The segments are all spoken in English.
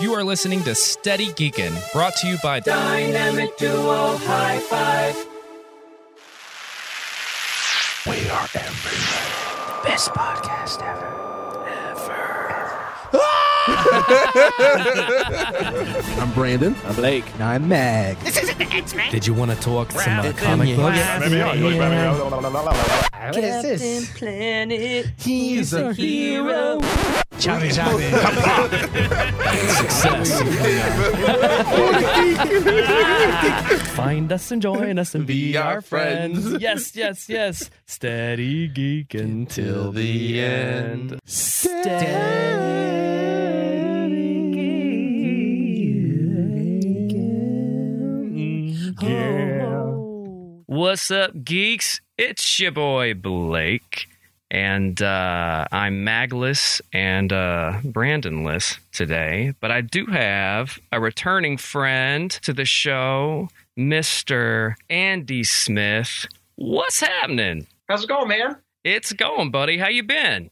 You are listening to Steady Geekin, brought to you by Dynamic Duo High Five. We are everywhere. Best podcast ever. Ever. I'm Brandon. I'm Blake. And I'm Mag. This isn't the X-Men. Did you want to talk some uh, comic books? What is this? Planet. He's a hero. Chubby, chubby. Success. Find us and join us and be our friends. Yes, yes, yes. Steady geek until the end. Steady geek. Yeah. What's up, geeks? It's your boy Blake, and uh, I'm Magless and uh, Brandonless today. But I do have a returning friend to the show, Mister Andy Smith. What's happening? How's it going, man? It's going, buddy. How you been?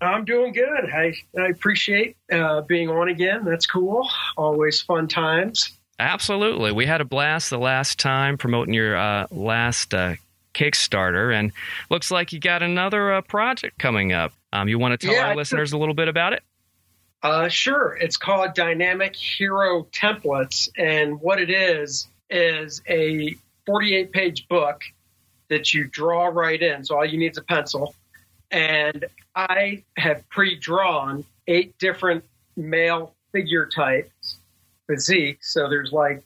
I'm doing good. I, I appreciate uh, being on again. That's cool. Always fun times. Absolutely. We had a blast the last time promoting your uh, last uh, Kickstarter, and looks like you got another uh, project coming up. Um, you want to tell Yeah, our listeners a little bit about it? Uh, sure. It's called Dynamic Hero Templates. And what it is, is a 48 page book that you draw right in. So all you need is a pencil. And I have pre drawn eight different male figure types, physique. So there's like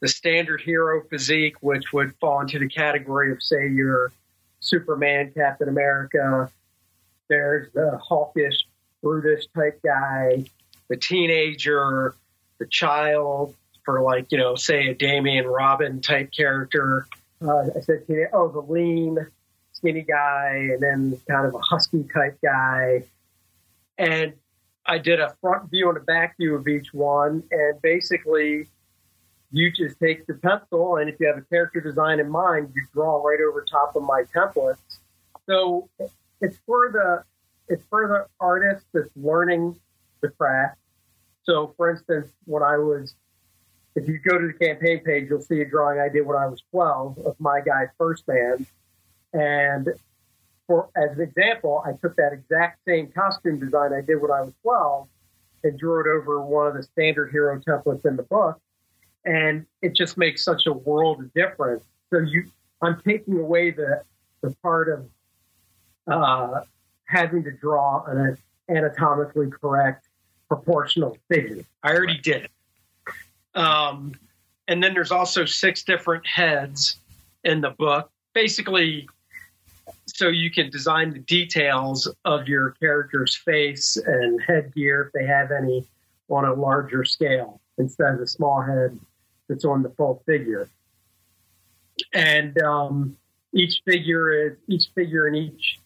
the standard hero physique, which would fall into the category of, say, your Superman, Captain America. There's the hawkish, brutish type guy, the teenager, the child, for like, you know, say a Damian Robin type character. Uh, I said, oh, the lean, skinny guy, and then kind of a husky type guy. And I did a front view and a back view of each one. And basically, you just take the pencil, and if you have a character design in mind, you draw right over top of my templates. So it's for the it's for the artist that's learning the craft. So, for instance, when I was, if you go to the campaign page, you'll see a drawing I did when I was 12 of my guy First Man, and for as an example, I took that exact same costume design I did when I was 12 and drew it over one of the standard hero templates in the book, and it just makes such a world of difference. So you, I'm taking away the the part of uh, having to draw an anatomically correct proportional figure. I already did. Um, and then there's also six different heads in the book. Basically, so you can design the details of your character's face and headgear if they have any on a larger scale instead of a small head that's on the full figure. And um, each figure is each figure in each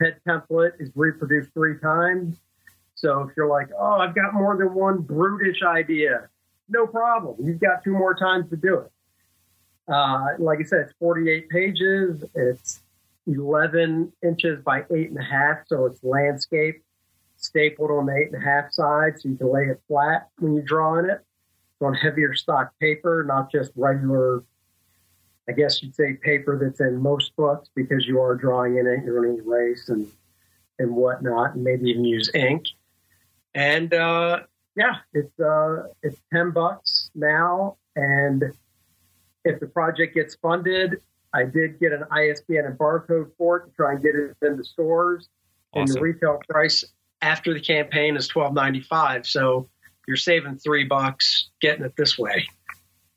head template is reproduced three times. So if you're like, oh, I've got more than one brutish idea, no problem. You've got two more times to do it. Uh, like I said, it's 48 pages. It's 11 inches by eight and a half, so it's landscape stapled on the eight and a half side, so you can lay it flat when you draw drawing it. On heavier stock paper, not just regular. I guess you'd say paper that's in most books because you are drawing in it. You're going to erase and and whatnot, and maybe even use ink. And uh, yeah, it's uh, it's ten bucks now, and if the project gets funded, I did get an ISBN and barcode for it to try and get it in the stores. And the retail price after the campaign is twelve ninety five. So you're saving three bucks getting it this way.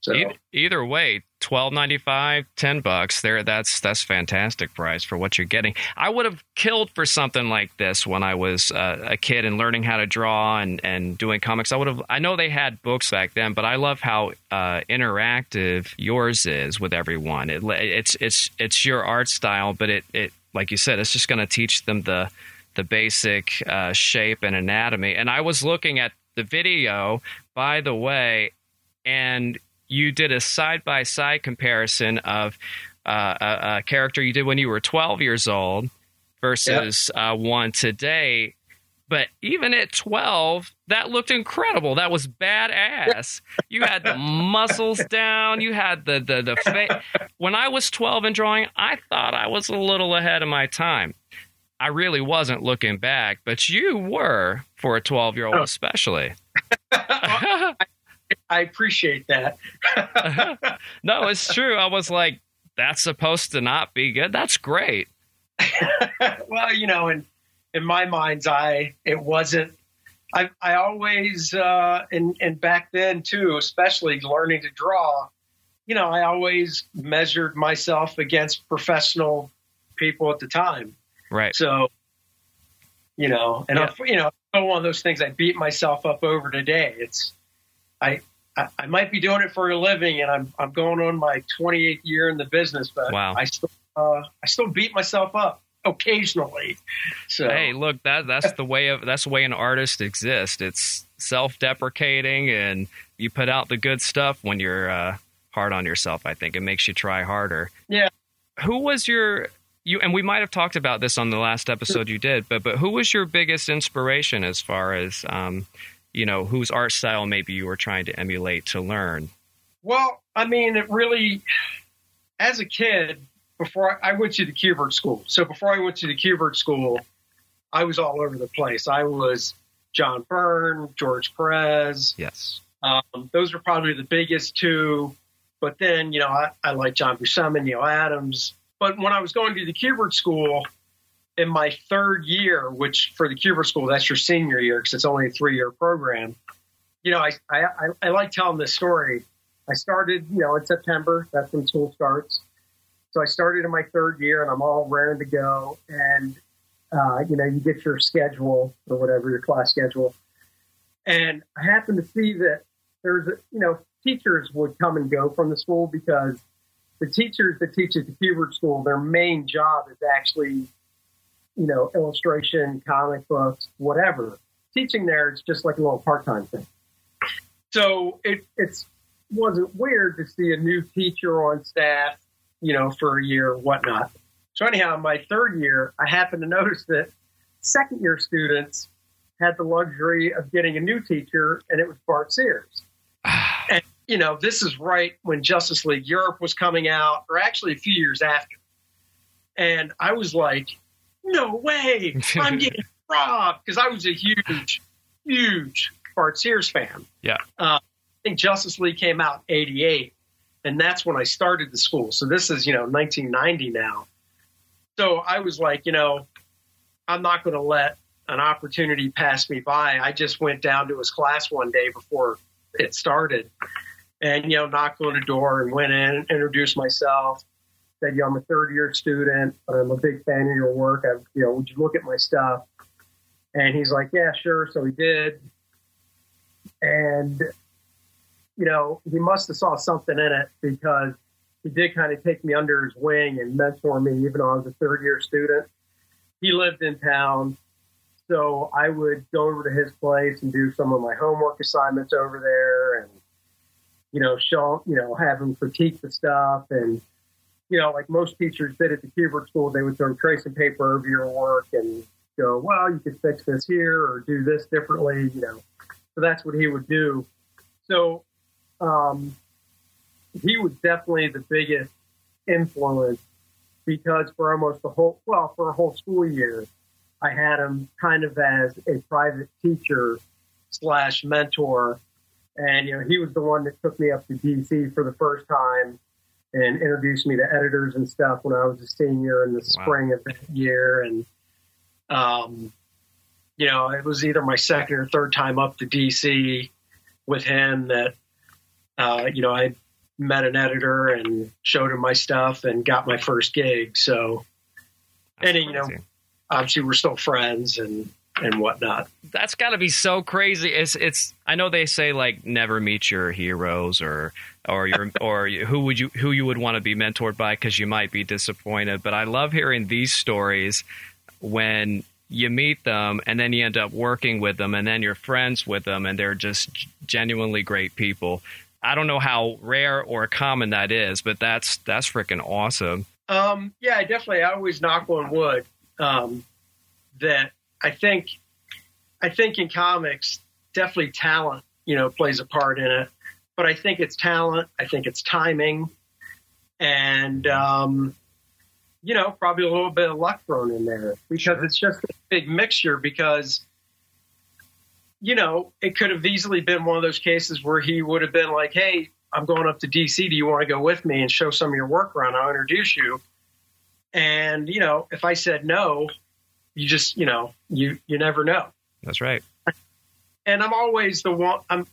So E- either way, twelve ninety five, ten bucks. There, that's that's fantastic price for what you're getting. I would have killed for something like this when I was uh, a kid and learning how to draw and and doing comics. I would have. I know they had books back then, but I love how uh, interactive yours is with everyone. It, it's it's it's your art style, but it it like you said, it's just going to teach them the the basic uh, shape and anatomy. And I was looking at the video, by the way, and you did a side by side comparison of uh, a, a character you did when you were 12 years old versus uh, one today. But even at 12, that looked incredible. That was badass. You had the muscles down. You had the the the fa- When I was 12 and drawing, I thought I was a little ahead of my time. I really wasn't looking back, but you were for a 12 year old, Oh. especially. I appreciate that. no, it's true. I was like, that's supposed to not be good. That's great. well, you know, in in my mind's eye, it wasn't. I I always uh, and and back then too, especially learning to draw. You know, I always measured myself against professional people at the time. Right. So, you know, and Yeah. I'm, you know, one of those things I beat myself up over today. It's, I, I, I might be doing it for a living, and I'm I'm going on my 28th year in the business, but Wow. I still uh, I still beat myself up occasionally. So Hey, look, that that's the way of that's the way an artist exists. It's self-deprecating, and you put out the good stuff when you're uh, hard on yourself. I think it makes you try harder. Yeah. Who was your you? And we might have talked about this on the last episode you did, but but who was your biggest inspiration as far as um, you know, whose art style maybe you were trying to emulate to learn? Well, I mean, it really, as a kid, before I, I went to the Kubert school. So before I went to the Kubert school, I was all over the place. I was John Byrne, George Perez. Yes. Um, those were probably the biggest two. But then, you know, I, I like John Buscema, Neal Adams. But when I was going to the Kubert school in my third year, which for the Kubert school, that's your senior year because it's only a three year program. You know, I, I, I, I like telling this story. I started, you know, in September. That's when school starts. So I started in my third year and I'm all raring to go. And, uh, you know, you get your schedule or whatever, your class schedule. And I happened to see that there's, a, you know, teachers would come and go from the school because the teachers that teach at the Kubert School, their main job is actually, you know, illustration, comic books, whatever. Teaching there, it's just like a little part-time thing. So it it's wasn't weird to see a new teacher on staff, you know, for a year or whatnot. So anyhow, my third year, I happened to notice that second year students had the luxury of getting a new teacher, and it was Bart Sears. You know, this is right when Justice League Europe was coming out, or actually a few years after. And I was like, "No way! I'm getting robbed!" Because I was a huge, huge Bart Sears fan. Yeah. Uh, I think Justice League came out in '88, and that's when I started the school. So this is you know 1990 now. So I was like, you know, I'm not going to let an opportunity pass me by. I just went down to his class one day before it started and, you know, knocked on the door and went in, introduced myself, said, you know, I'm a third year student. I'm a big fan of your work. I, you know, would you look at my stuff? And he's like, yeah, sure. So he did. And, you know, he must have saw something in it because he did kind of take me under his wing and mentor me, even though I was a third year student. He lived in town. So I would go over to his place and do some of my homework assignments over there and, you know, show, you know, have him critique the stuff. And, you know, like most teachers did at the Kubert school, they would throw tracing paper over your work and go, well, you could fix this here or do this differently, you know. So that's what he would do. So, um, he was definitely the biggest influence because for almost the whole, well, for a whole school year, I had him kind of as a private teacher slash mentor. And, you know, he was the one that took me up to DC for the first time and introduced me to editors and stuff when I was a senior in the Wow. spring of that year. And, um, you know, it was either my second or third time up to DC with him that, uh, you know, I met an editor and showed him my stuff and got my first gig. So That's And, you know, obviously we're still friends and, and whatnot. that's got to be so crazy. It's it's. I know they say like never meet your heroes or or your or who would you who you would want to be mentored by because you might be disappointed. But I love hearing these stories when you meet them and then you end up working with them and then you're friends with them and they're just genuinely great people. I don't know how rare or common that is, but that's that's freaking awesome. Um, yeah, definitely, I always knock on wood, um, that I think I think in comics, definitely talent, you know, plays a part in it. But I think it's talent. I think it's timing, and um, you know, probably a little bit of luck thrown in there because it's just a big mixture. Because you know, it could have easily been one of those cases where he would have been like, "Hey, I'm going up to DC. Do you want to go with me and show some of your work around? I'll introduce you." And you know, if I said no, you just you know, you you never know That's right. and I'm always the one. I'm.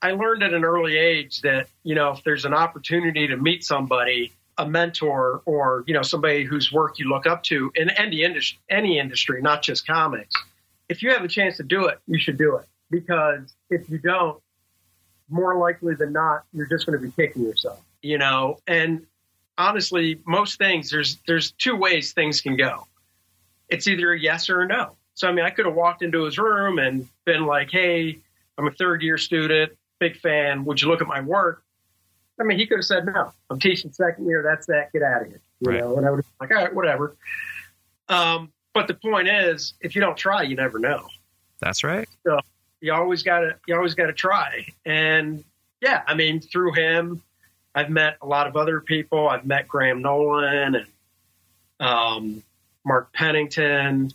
I learned at an early age that you know if there's an opportunity to meet somebody, a mentor, or you know somebody whose work you look up to in any industry, any industry, not just comics. If you have a chance to do it, you should do it because if you don't, more likely than not, you're just going to be kicking yourself. You know, and honestly, most things there's there's two ways things can go. It's either a yes or a no. So I mean, I could have walked into his room and been like, "Hey, I'm a third year student, big fan. Would you look at my work?" I mean, he could have said, "No, I'm teaching second year. That's that. Get out of here." You Right. know, and I would have been like, "All right, whatever." Um, but the point is, if you don't try, you never know. That's right. So you always gotta, you always gotta try. And yeah, I mean, through him, I've met a lot of other people. I've met Graham Nolan and um, Mark Pennington.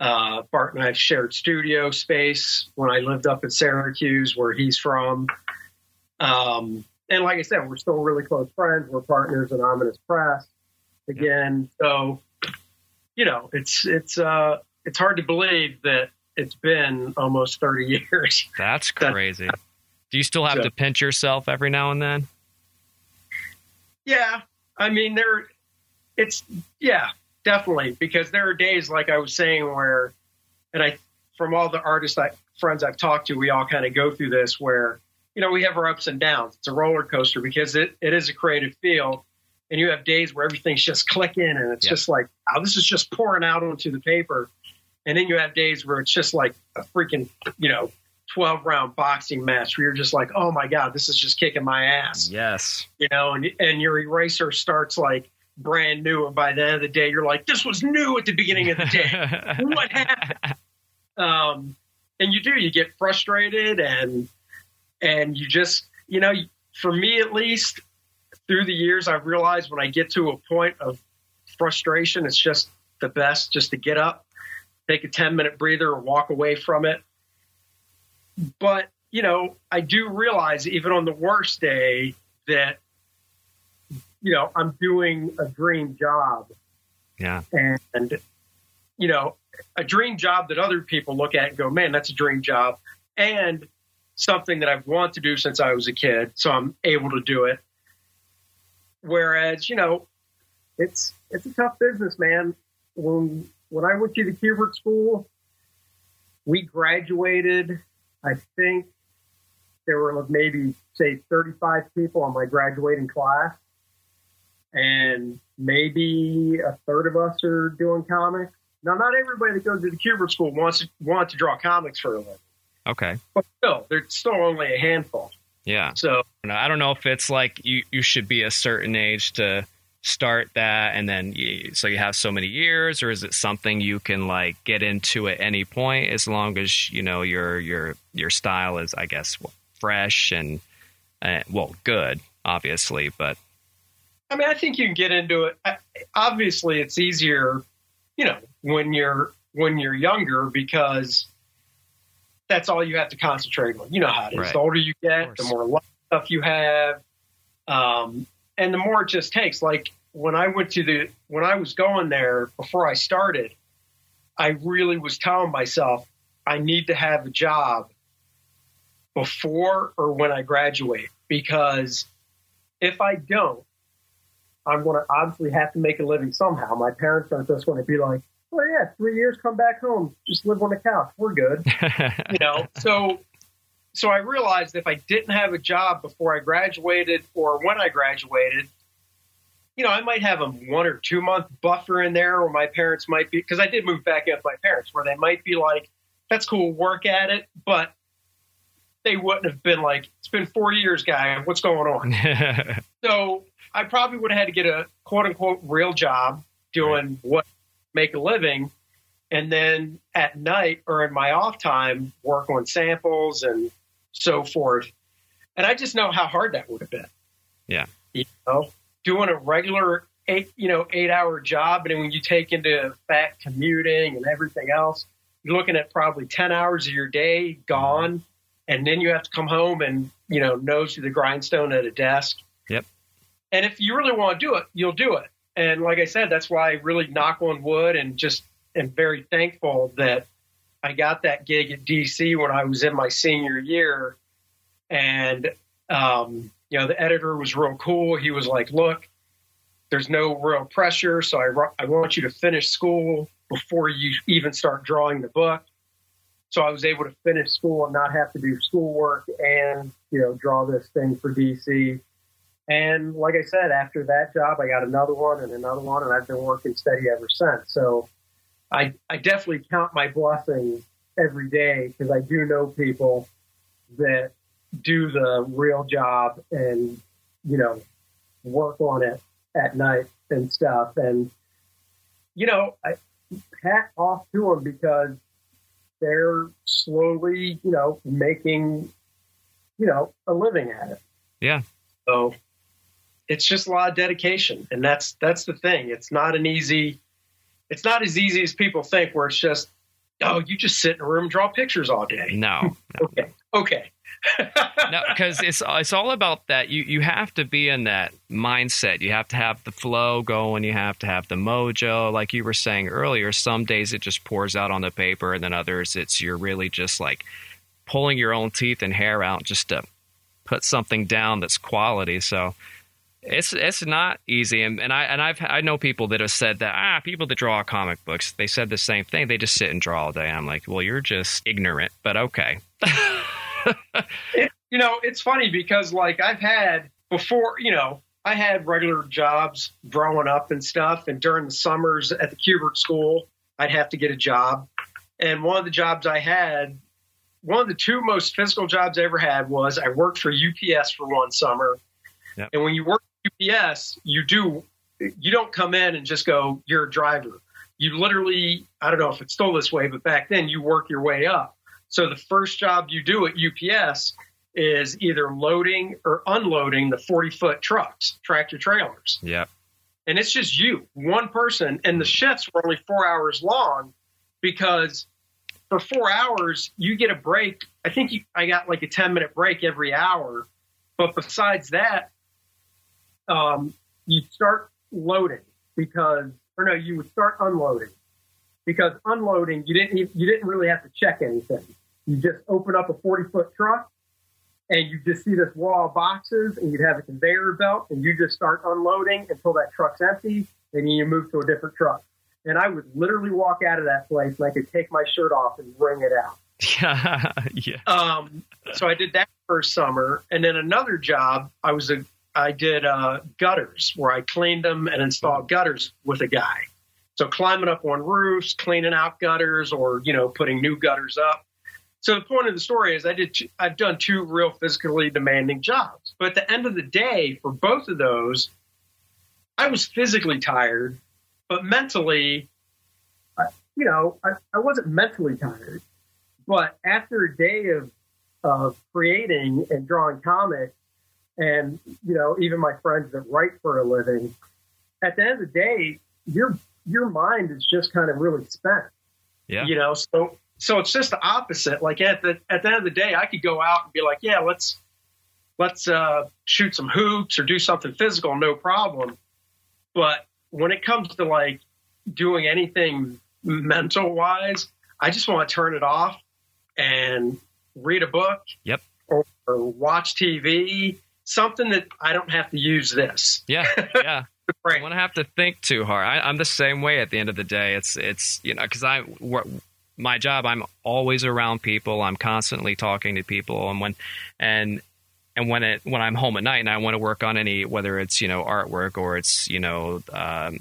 Uh, Bart and I have shared studio space when I lived up in Syracuse, where he's from. Um, and like I said, we're still really close friends. We're partners in Ominous Press again. So, you know, it's it's uh, it's hard to believe that it's been almost thirty years. That's That- crazy. Do you still have So- to pinch yourself every now and then? Yeah, I mean there, it's yeah, definitely because there are days like I was saying where, and I from all the artists I friends I've talked to, we all kind of go through this where you know we have our ups and downs. It's a roller coaster because it it is a creative field, and you have days where everything's just clicking and it's Yeah. just like oh this is just pouring out onto the paper, and then you have days where it's just like a freaking you know. 12 round boxing match where you're just like, oh my God, this is just kicking my ass Yes. you know, and and your eraser starts like brand new, and by the end of the day, you're like, this was new at the beginning of the day. what happened? Um, and you do, you get frustrated, and and you just, you know, for me at least, through the years, I've realized when I get to a point of frustration, it's just the best just to get up, take a 10 minute breather, or walk away from it. But you know, I do realize even on the worst day that you know I'm doing a dream job, yeah. and you know a dream job that other people look at and go, "Man, that's a dream job," and something that I've wanted to do since I was a kid, so I'm able to do it. Whereas, you know, it's it's a tough business, man. When when I went to the Kubert School, we graduated. I think there were maybe say 35 people on my graduating class, and maybe a third of us are doing comics. Now, not everybody that goes to the Kubert School wants to, wants to draw comics for a living, Okay. but still, there's still only a handful. Yeah. So I don't know if it's like you, you should be a certain age to start that and then you, so you have so many years or is it something you can like get into at any point as long as you know your your your style is I guess fresh and uh, well good obviously but I mean, I think you can get into it. I- Obviously, it's easier, you know, when you're when you're younger because that's all you have to concentrate on. You know how it is. Right. The older you get, the more stuff you have, um, and the more it just takes. Like when I went to the when I was going there before I started, I really was telling myself I need to have a job before or when I graduate because if I don't, I'm going to obviously have to make a living somehow. My parents aren't just going to be like, "Oh yeah, three years, come back home, just live on the couch, we're good," you know. So, so I realized if I didn't have a job before I graduated or when I graduated, you know, I might have a one or two month buffer in there, where my parents might be because I did move back in with my parents, where they might be like, "That's cool, work at it," but they wouldn't have been like, "It's been four years, guy. What's going on?" So I probably would have had to get a quote unquote real job doing what make a living. and then at night or in my off time, work on samples and so forth. And I just know how hard that would have been. Yeah. You know, doing a regular eight, you know, eight hour job. And then when you take into fact commuting and everything else, you're looking at probably 10 hours of your day gone. Mm-hmm. And then you have to come home and, you know, nose to the grindstone at a desk. Yep. And if you really want to do it, you'll do it. And like I said, that's why I really knock on wood and just am very thankful that I got that gig at DC when I was in my senior year. And, um, you know, the editor was real cool. He was like, look, there's no real pressure. So I, I want you to finish school before you even start drawing the book. So I was able to finish school and not have to do schoolwork and, you know, draw this thing for DC. And like I said, after that job, I got another one and another one, and I've been working steady ever since. So I, I definitely count my blessings every day because I do know people that do the real job and, you know, work on it at night and stuff. And, you know, I hat off to them because they're slowly, you know, making, you know, a living at it. Yeah. So it's just a lot of dedication. And that's, that's the thing. It's not an easy, it's not as easy as people think where it's just, oh, you just sit in a room and draw pictures all day. No, Okay. Okay. no, because it's it's all about that. You you have to be in that mindset. You have to have the flow going. You have to have the mojo. Like you were saying earlier, some days it just pours out on the paper, and then others it's you're really just like pulling your own teeth and hair out just to put something down that's quality. So it's it's not easy, and, and I and I've I know people that have said that ah people that draw comic books they said the same thing. They just sit and draw all day. I'm like, well, you're just ignorant, but okay. you know, it's funny because like I've had before, you know, I had regular jobs growing up and stuff. And during the summers at the Kubert School, I'd have to get a job. And one of the jobs I had, one of the two most physical jobs I ever had was I worked for UPS for one summer. Yep. And when you work for UPS, you do, you don't come in and just go, you're a driver. You literally, I don't know if it's still this way, but back then you work your way up. So the first job you do at UPS is either loading or unloading the 40 foot trucks, tractor trailers. Yep. And it's just you, one person. And the shifts were only four hours long because for four hours, you get a break. I think you, I got like a 10 minute break every hour. But besides that, um, you start loading because, or no, you would start unloading because unloading, you didn't, you didn't really have to check anything. You just open up a 40 foot truck and you just see this wall of boxes and you'd have a conveyor belt and you just start unloading until that truck's empty and then you move to a different truck. And I would literally walk out of that place and I could take my shirt off and wring it out. Yeah. yeah. Um, so I did that first summer, and then another job. I was a I did uh, gutters where I cleaned them and installed gutters with a guy. So climbing up on roofs, cleaning out gutters, or you know putting new gutters up. So the point of the story is I did I've done two real physically demanding jobs, but at the end of the day, for both of those, I was physically tired, but mentally, you know, I, I wasn't mentally tired. But after a day of of creating and drawing comics, and you know, even my friends that write for a living, at the end of the day, your your mind is just kind of really spent. Yeah. You know, so so it's just the opposite. Like at the at the end of the day, I could go out and be like, yeah, let's let's uh, shoot some hoops or do something physical, no problem. But when it comes to like doing anything mental wise, I just want to turn it off and read a book. Yep. Or, or watch TV. Something that I don't have to use this. Yeah. Yeah. I Right. want to have to think too hard. I, I'm the same way. At the end of the day, it's it's you know because I my job. I'm always around people. I'm constantly talking to people, and when and and when it when I'm home at night and I want to work on any whether it's you know artwork or it's you know um,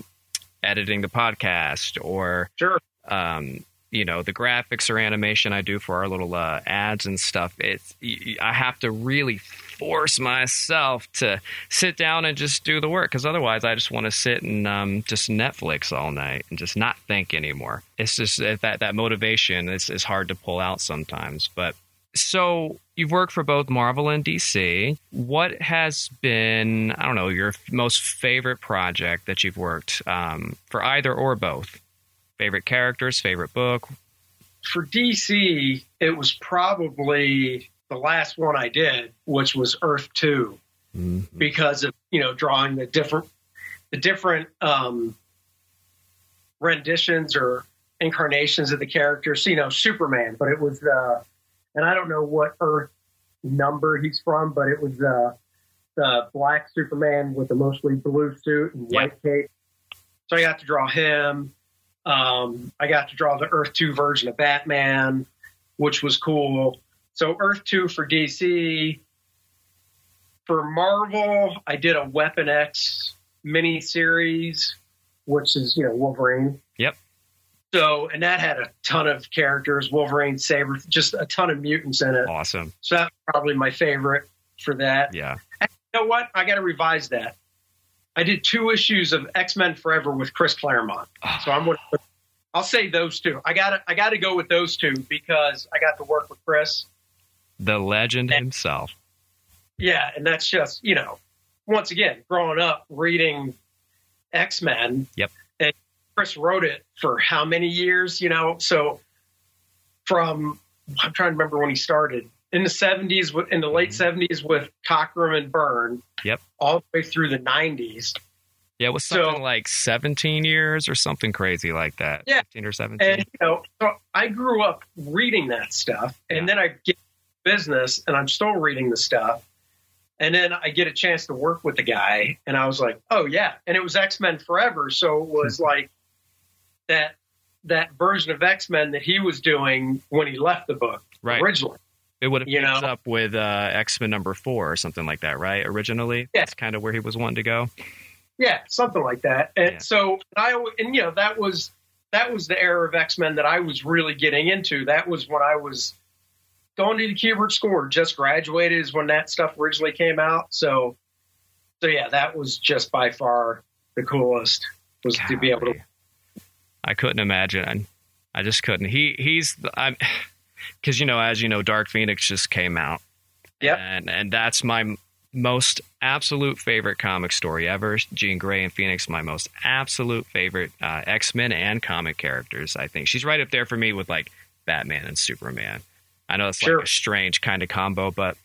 editing the podcast or Sure. um, you know the graphics or animation I do for our little uh, ads and stuff. It's I have to really force myself to sit down and just do the work because otherwise I just want to sit and um, just Netflix all night and just not think anymore. It's just that that, that motivation is, is hard to pull out sometimes. But so you've worked for both Marvel and DC. What has been I don't know your most favorite project that you've worked um, for either or both? Favorite characters, favorite book. For DC, it was probably the last one I did, which was Earth 2 because of you know drawing the different the different um, renditions or incarnations of the characters. You know, Superman, but it was uh, and I don't know what Earth number he's from, but it was uh, the black Superman with the mostly blue suit and white cape. So I got to draw him. Um, I got to draw the Earth Two version of Batman, which was cool. So Earth Two for DC. For Marvel, I did a Weapon X mini series, which is you know Wolverine. Yep. So and that had a ton of characters: Wolverine, Saber, just a ton of mutants in it. Awesome. So that's probably my favorite for that. Yeah. You know what? I got to revise that. I did two issues of X Men Forever with Chris Claremont, ah. so I'm going. to I'll say those two. I got I got to go with those two because I got to work with Chris. The legend himself. Yeah, and that's just you know, once again, growing up reading X Men. Yep. And Chris wrote it for how many years? You know, so from I'm trying to remember when he started in the 70s, in the late mm-hmm. 70s with Cockrum and Byrne. Yep. All the way through the 90s. Yeah, it was So- something like 17 years or something crazy like that. Yeah. 15 or 17. And you know, so I grew up reading that stuff, and Yeah. then I get business, and I'm still reading the stuff, and then I get a chance to work with the guy, and I was like, oh yeah, and it was X Men Forever, so it was like that that version of X Men that he was doing when he left the book right. originally. It would have you picked know. up with uh, X Men number four or something like that, right? Originally, Yeah. that's kind of where he was wanting to go. Yeah, something like that. And Yeah. so I and you know that was that was the era of X Men that I was really getting into. That was when I was going to the Kubert school. Just graduated is when that stuff originally came out. So, so yeah, that was just by far the coolest was to be able to. I couldn't imagine. I just couldn't. He he's I'm because you know as you know, Dark Phoenix just came out. Yeah, And and that's my most absolute favorite comic story ever. Jean Grey and Phoenix, my most absolute favorite uh, X Men and comic characters. I think she's right up there for me with like Batman and Superman. I know it's Sure. like a strange kind of combo, but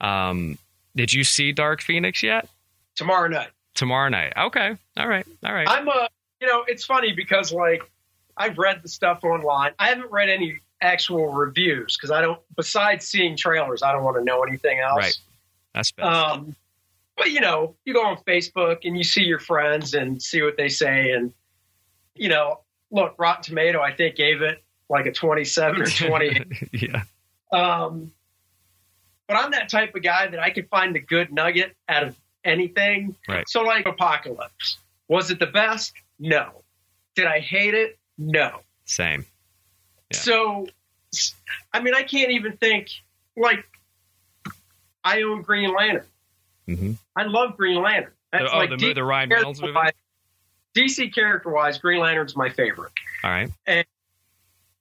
um, did you see Dark Phoenix yet? Tomorrow night, Tomorrow night. Okay. All right. All right. I'm a. You know, it's funny because like I've read the stuff online. I haven't read any actual reviews because I don't. Besides seeing trailers, I don't want to know anything else. Right. That's best. Um, but you know, you go on Facebook and you see your friends and see what they say, and you know, look, Rotten Tomato, I think gave it like a twenty-seven or twenty. yeah. um, but I'm that type of guy that I can find the good nugget out of anything. Right. So, like Apocalypse, was it the best? No. Did I hate it? No. Same. Yeah. So, I mean, I can't even think like I own Green Lantern. hmm I love Green Lantern. That's oh, like the, D- the Ryan Reynolds movie. DC character wise, Green Lantern's my favorite. right.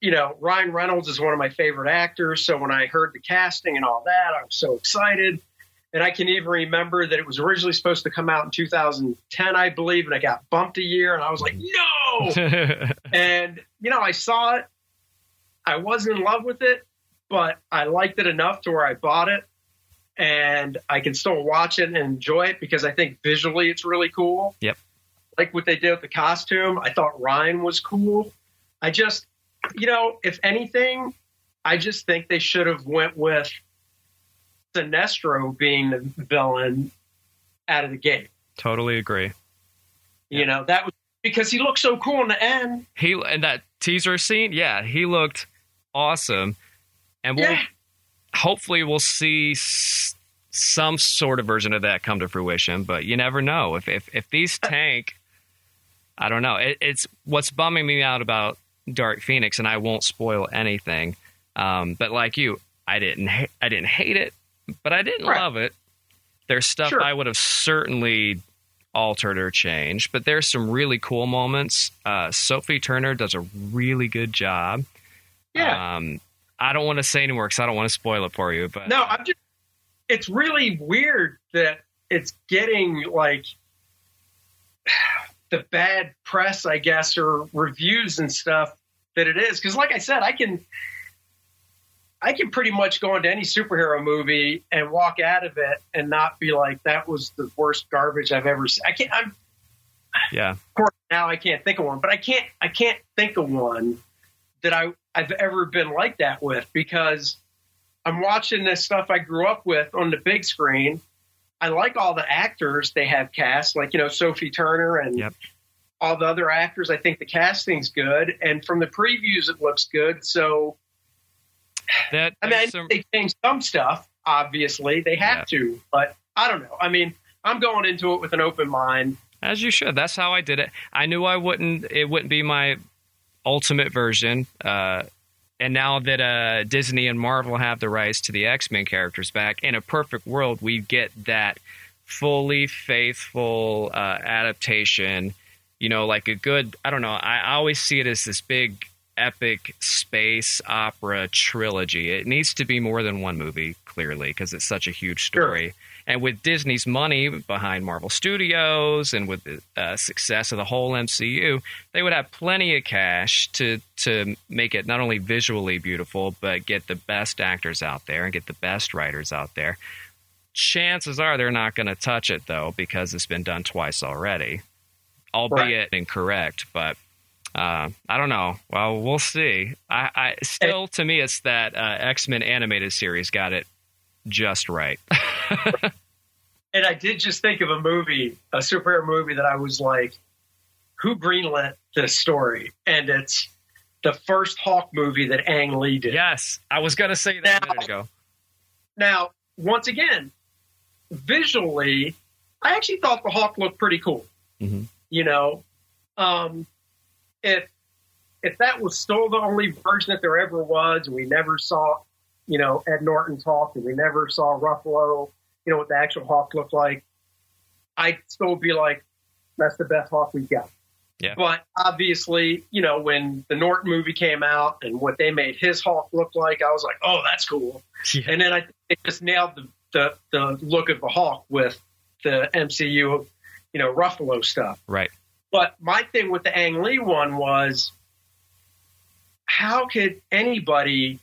You know, Ryan Reynolds is one of my favorite actors. So when I heard the casting and all that, I was so excited. And I can even remember that it was originally supposed to come out in 2010, I believe, and it got bumped a year. And I was like, no. and, you know, I saw it. I wasn't in love with it, but I liked it enough to where I bought it. And I can still watch it and enjoy it because I think visually it's really cool. Yep. Like what they did with the costume. I thought Ryan was cool. I just, you know, if anything, I just think they should have went with Sinestro being the villain out of the gate. totally agree. You know, that was because he looked so cool in the end. He and that teaser scene, yeah, he looked awesome, and we'll Yeah. hopefully we'll see s- some sort of version of that come to fruition. But you never know if if if these uh, tank. I don't know. It, it's what's bumming me out about Dark Phoenix, and I won't spoil anything. Um, but like you, I didn't ha- I didn't hate it, but I didn't Right. love it. There's stuff Sure. I would have certainly altered or changed, but there's some really cool moments. Uh, Sophie Turner does a really good job. Yeah. Um, I don't want to say anymore because I don't want to spoil it for you. But No, I'm just. It's really weird that it's getting like the bad press, I guess, or reviews and stuff that it is. Because, like I said, I can, I can pretty much go into any superhero movie and walk out of it and not be like that was the worst garbage I've ever seen. I can't. I'm yeah, of course now I can't think of one, but I can't I can't think of one that I I've ever been like that with because I'm watching this stuff I grew up with on the big screen. I like all the actors they have cast, like you know Sophie Turner and Yep. All the other actors. I think the casting's good, and from the previews it looks good. So that I mean, I there's know some- they changed some stuff. Obviously, they have to, but I don't know. I mean, I'm going into it with an open mind. As you should. That's how I did it. I knew I wouldn't. It wouldn't be my ultimate version. Uh, and now that uh, Disney and Marvel have the rights to the X Men characters back, in a perfect world, we get that fully faithful uh, adaptation. You know, like a good. I don't know. I, always see it as this big epic space opera trilogy. It needs to be more than one movie, clearly, because it's such a huge story. And with Disney's money behind Marvel Studios and with the uh, success of the whole MCU, they would have plenty of cash to to make it not only visually beautiful, but get the best actors out there and get the best writers out there. Chances are they're not going to touch it though because it's been done twice already, albeit incorrect. But uh, I don't know. Well, we'll see. I, I still, to me, it's that uh, X Men animated series got it just right. And I did just think of a movie, a superhero movie that I was like, who greenlit this story? And it's the first Hulk movie that Ang Lee did. Yes, I was going to say that a Now- minute ago. Now, once again, visually, I actually thought the Hulk looked pretty cool. Mhm. You know, um, if if that was still the only version that there ever was, and we never saw, you know, Ed Norton talk, and we never saw Ruffalo, you know, what the actual Hulk looked like, I'd still be like, that's the best Hulk we've got. Yeah. But obviously, you know, when the Norton movie came out and what they made his Hulk look like, I was like, oh, that's cool. Yeah. And then I they just nailed the, the, the look of the Hulk with the MCU, you know, Ruffalo stuff. Right. But my thing with the Ang Lee one was how could anybody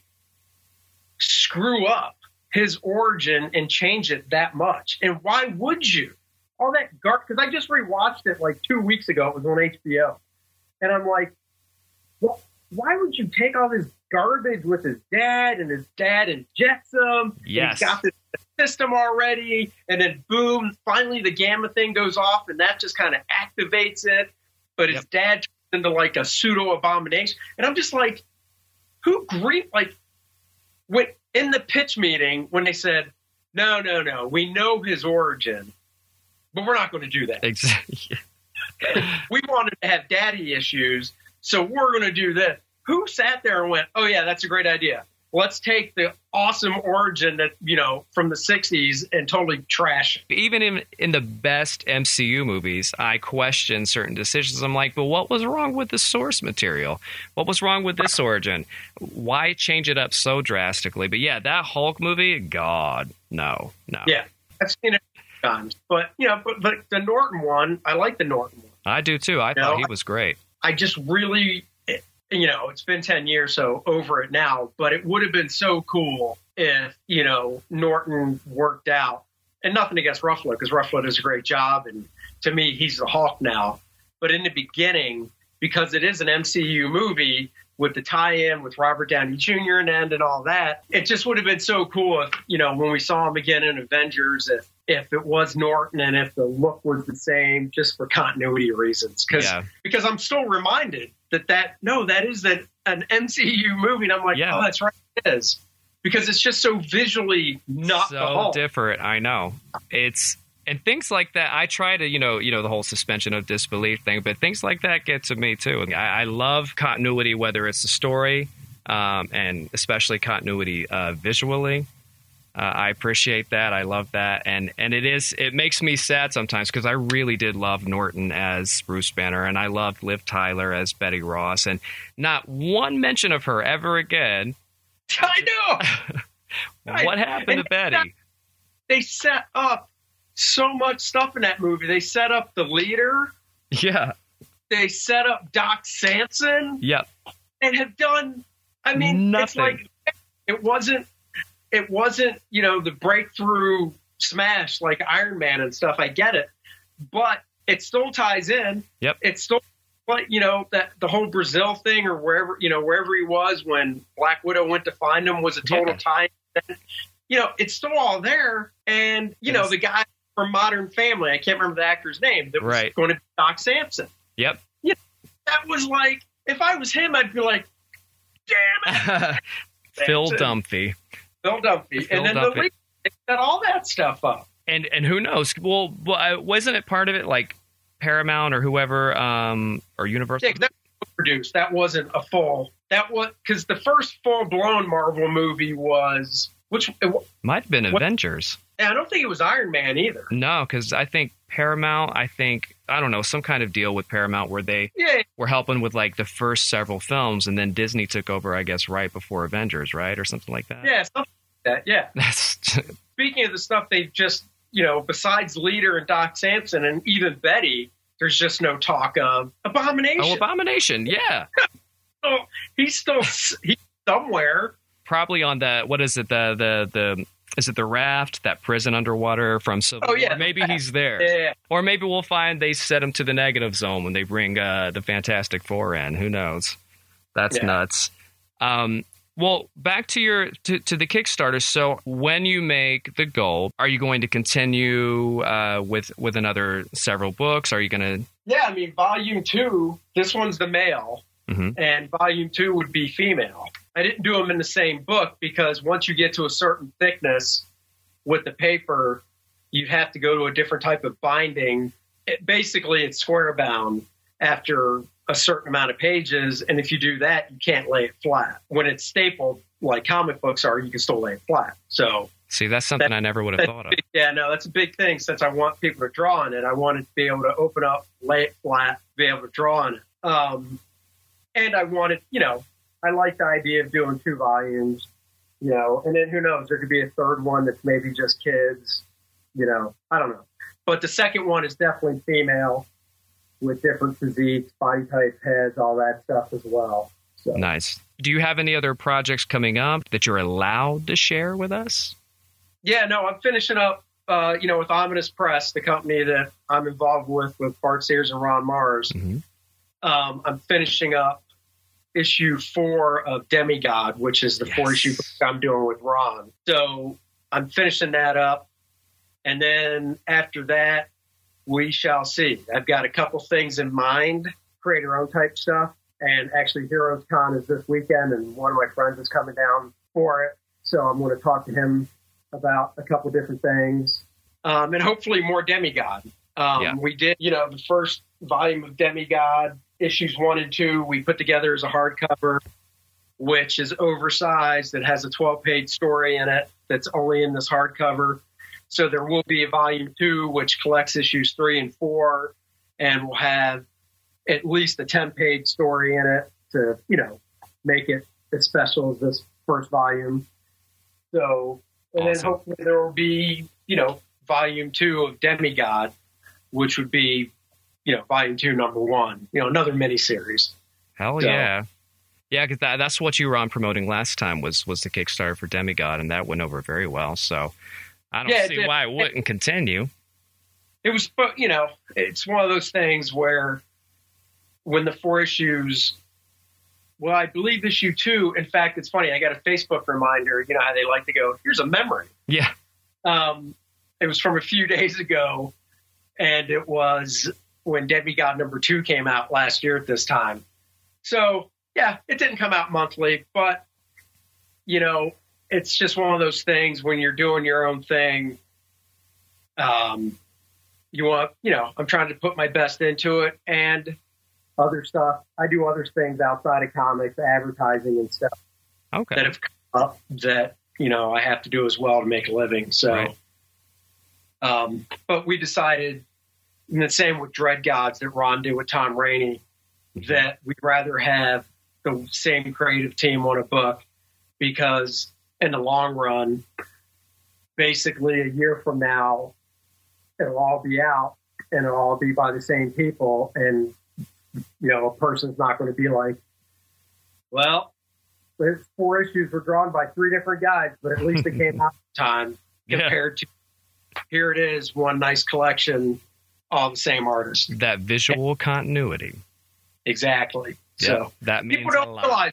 screw up his origin and change it that much? And why would you? All that gar because I just rewatched it like two weeks ago. It was on HBO. And I'm like, well, why would you take all this garbage with his dad and his dad injects him? and Yes. He's got this system already. And then boom, finally the gamma thing goes off and that just kind of activates it. But his Yep. dad turns into like a pseudo abomination. And I'm just like, who green like when in the pitch meeting when they said, no, no, no, we know his origin, but we're not going to do that. Exactly. We wanted to have daddy issues, so we're going to do this. Who sat there and went, oh, yeah, that's a great idea. Let's take the awesome origin that, you know, from the 60s and totally trash it. Even in in the best MCU movies, I question certain decisions. I'm like, but what was wrong with the source material? What was wrong with this origin? Why change it up so drastically? But yeah, that Hulk movie, God, no, no. Yeah. I've seen it times. But, you know, but, but the Norton one, I like the Norton one. I do too. I No, thought he was great. I just really, you know, it's been 10 years, so over it now, but it would have been so cool if, you know, Norton worked out. And nothing against Ruffalo, because Ruffalo does a great job. And to me, he's the Hulk now. But in the beginning, because it is an MCU movie with the tie in with Robert Downey Jr. and end and all that, it just would have been so cool if, you know, when we saw him again in Avengers, if, if it was Norton and if the look was the same, just for continuity reasons. Because Yeah. because I'm still reminded that that no, that is that an MCU movie, and I'm like, Yeah. oh, that's right, it is, because it's just so visually not the so different. I know. It's and things like that i try to you know you know the whole suspension of disbelief thing but things like that get to me too i, I love continuity whether it's the story um, and especially continuity uh, visually uh, i appreciate that i love that and and it is it makes me sad sometimes because i really did love norton as bruce banner and i loved liv tyler as betty ross and not one mention of her ever again I know. What happened to betty They set up so much stuff in that movie. They set up the leader. yeah They set up Doc Samson. yep and have done. I mean, it's Nothing. like it wasn't. It wasn't you know the breakthrough smash like Iron Man and stuff. I get it, but it still ties in. Yep. It's still. But you know that the whole Brazil thing, or wherever you know wherever he was when Black Widow went to find him, was a total Yeah. tie. You know, it's still all there, and you know the guy from Modern Family. I can't remember the actor's name. That was Right. going to be Doc Samson. yep That was like, if I was him, I'd be like, damn it. phil dumphy Phil Dunphy. Phil and then Dunphy. the league they set all that stuff up. and and who knows? Well, well wasn't it part of it like Paramount or whoever um or Universal? Yeah, that was produced. That wasn't a full. That was because the first full blown Marvel movie was which. It, Might have been What- Avengers. I don't think it was Iron Man either. No, because I think Paramount. I think I don't know some kind of deal with Paramount where they Yeah, were helping with like the first several films, and then Disney took over. I guess right before Avengers, right, or something like that. yeah, something like that. Yeah. That's Speaking of the stuff they've just, you know, besides Leader and Doc Samson and even Betty, there's just no talk of Abomination. oh, Abomination. Yeah, So he's still he's somewhere. probably on the what is it the the the. Is it the raft, that prison underwater from Civil Oh, yeah, War? Maybe he's there. Yeah. Or maybe we'll find they set him to the negative zone when they bring uh, the Fantastic Four in. Who knows? That's Yeah. nuts. Um, well, back to your to, to the Kickstarter. So, when you make the goal, are you going to continue uh, with with another several books? Are you going to? Yeah, I mean, volume two, this one's the male, Mhm. and volume two would be female. I didn't do them in the same book because once you get to a certain thickness with the paper, you have to go to a different type of binding. It, basically, it's square bound after a certain amount of pages, and if you do that, you can't lay it flat. When it's stapled, like comic books are, you can still lay it flat. So See, that's something I never would have thought of. big- Yeah, no, that's a big thing. Since I want people to draw on it, I wanted to be able to open up, lay it flat, be able to draw on it. Um, and I wanted, you know, I like the idea of doing two volumes, you know, and then who knows, there could be a third one that's maybe just kids, you know, I don't know. But the second one is definitely female with different physiques, body types, heads, all that stuff as well. So. Nice. Do you have any other projects coming up that you're allowed to share with us? Yeah, no, I'm finishing up, uh, you know, with Ominous Press, the company that I'm involved with, with Bart Sears and Ron Marz. Mhm. Um, I'm finishing up issue four of Demigod, which is the four issue book I'm doing with Ron. So I'm finishing that up. And then after that, we shall see. I've got a couple things in mind, creator own type stuff. And actually, Heroes Con is this weekend, and one of my friends is coming down for it. So I'm going to talk to him about a couple different things, um, and hopefully more Demigod. Um, Yeah. We did, you know, the first volume of Demigod, issues one and two, we put together as a hardcover, which is oversized. It has a 12 page story in it that's only in this hardcover. So there will be a volume two, which collects issues three and four, and will have at least a 10 page story in it to, you know, make it as special as this first volume. So, and then hopefully there will be, you know, volume two of Demigod, which would be, you know, volume two, number one, you know, another miniseries. Hell So- yeah. Yeah, because that, that's what you were on promoting last time was was the Kickstarter for Demigod, and that went over very well. So I don't Yeah, see did. why it wouldn't continue. it was but you know it's one of those things where when the four issues well i believe issue two in fact it's funny i got a facebook reminder you know how they like to go here's a memory Yeah. um, it was from a few days ago and it was when Demigod number two came out last year at this time so yeah it didn't come out monthly but you know it's just one of those things when you're doing your own thing um, you want, you know, I'm trying to put my best into it and other stuff. I do other things outside of comics, advertising and stuff Okay. that have come up that, you know, I have to do as well to make a living. So, Right. um, but we decided, and the same with Dread Gods that Ron did with Tom Raney, that we'd rather have the same creative team on a book because in the long run, basically a year from now, it'll all be out and it'll all be by the same people. And, you know, a person's not going to be like, well, those four issues were drawn by three different guys, but at least it came out in time Yeah. compared to here it is, one nice collection, all the same artist. That visual continuity. Exactly. Yeah, So that means people don't realize.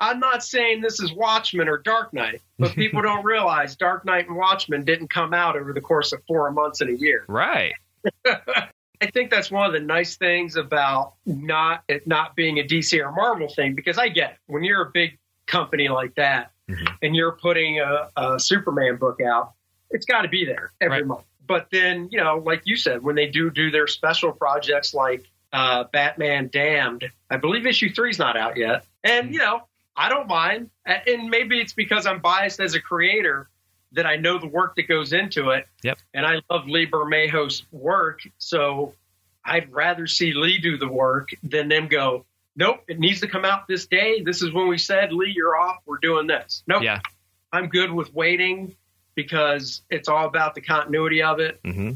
I'm not saying this is Watchmen or Dark Knight, but people don't realize Dark Knight and Watchmen didn't come out over the course of four months in a year. Right. I think that's one of the nice things about not it not being a DC or Marvel thing because I get it. when you're a big company like that Mhm. and you're putting a, a Superman book out, it's got to be there every Right. month. But then you know, like you said, when they do do their special projects like uh, Batman Damned, I believe issue three's not out yet, and you know, I don't mind, and maybe it's because I'm biased as a creator that I know the work that goes into it Yep. and I love Lee Bermejo's work, so I'd rather see Lee do the work than them go, nope, it needs to come out this day. This is when we said, Lee, you're off. We're doing this. Nope. Yeah. I'm good with waiting because it's all about the continuity of it. hmm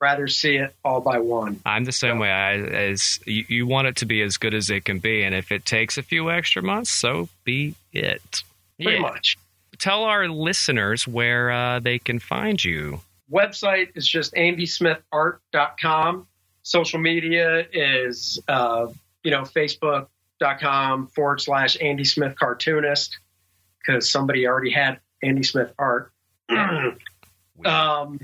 Rather see it all by one. I'm the same way. I, as you, you want it to be as good as it can be, and if it takes a few extra months, so be it. Pretty Yeah. much. Tell our listeners where uh, they can find you. Website is just andysmithart.com. Social media is, uh, you know, facebook.com forward slash Andy Smith cartoonist because somebody already had Andy Smith art. um,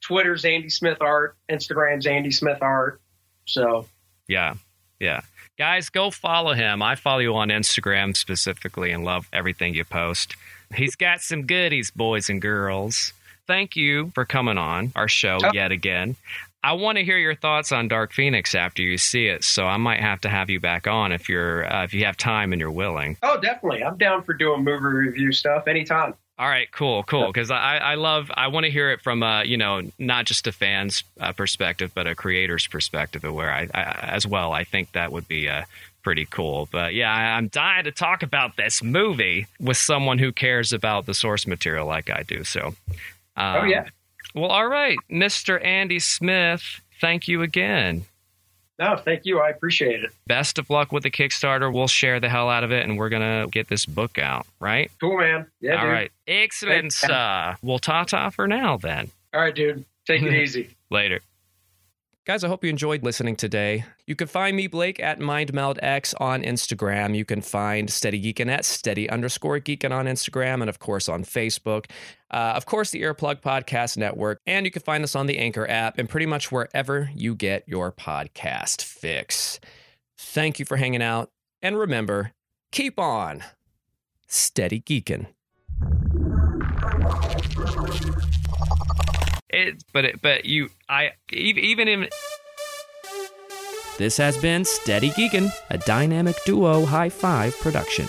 Twitter's Andy Smith art. Instagram's Andy Smith art. So Yeah. Yeah. Guys, go follow him. I follow you on Instagram specifically and love everything you post. He's got some goodies, boys and girls. Thank you for coming on our show Oh. yet again. I want to hear your thoughts on Dark Phoenix after you see it, so I might have to have you back on if you're uh, if you have time and you're willing. Oh, definitely. I'm down for doing movie review stuff anytime. All right, cool, cool. Because I, I love, I want to hear it from, uh, you know, not just a fan's uh, perspective, but a creator's perspective, of where I, I, as well. I think that would be uh, pretty cool. But yeah, I, I'm dying to talk about this movie with someone who cares about the source material like I do. So, um, Oh, yeah. Well, all right, Mr. Andy Smith. Thank you again. No, thank you. I appreciate it. Best of luck with the Kickstarter. We'll share the hell out of it, and we're gonna get this book out. Right? Cool, man. Yeah, All dude. right. Excellent. Thanks. Uh, well, ta ta for now then. All right, dude. Take it easy. Later. Guys, I hope you enjoyed listening today. You can find me, Blake, at MindMeldX on Instagram. You can find Steady Geekin at steady underscore geekin on Instagram and, of course, on Facebook. Uh, of course, the Earplug Podcast Network. And you can find us on the Anchor app and pretty much wherever you get your podcast fix. Thank you for hanging out. And remember, keep on steady geeking. It, but it, but you, I even in. This has been Steady Geekin, a dynamic duo high five production.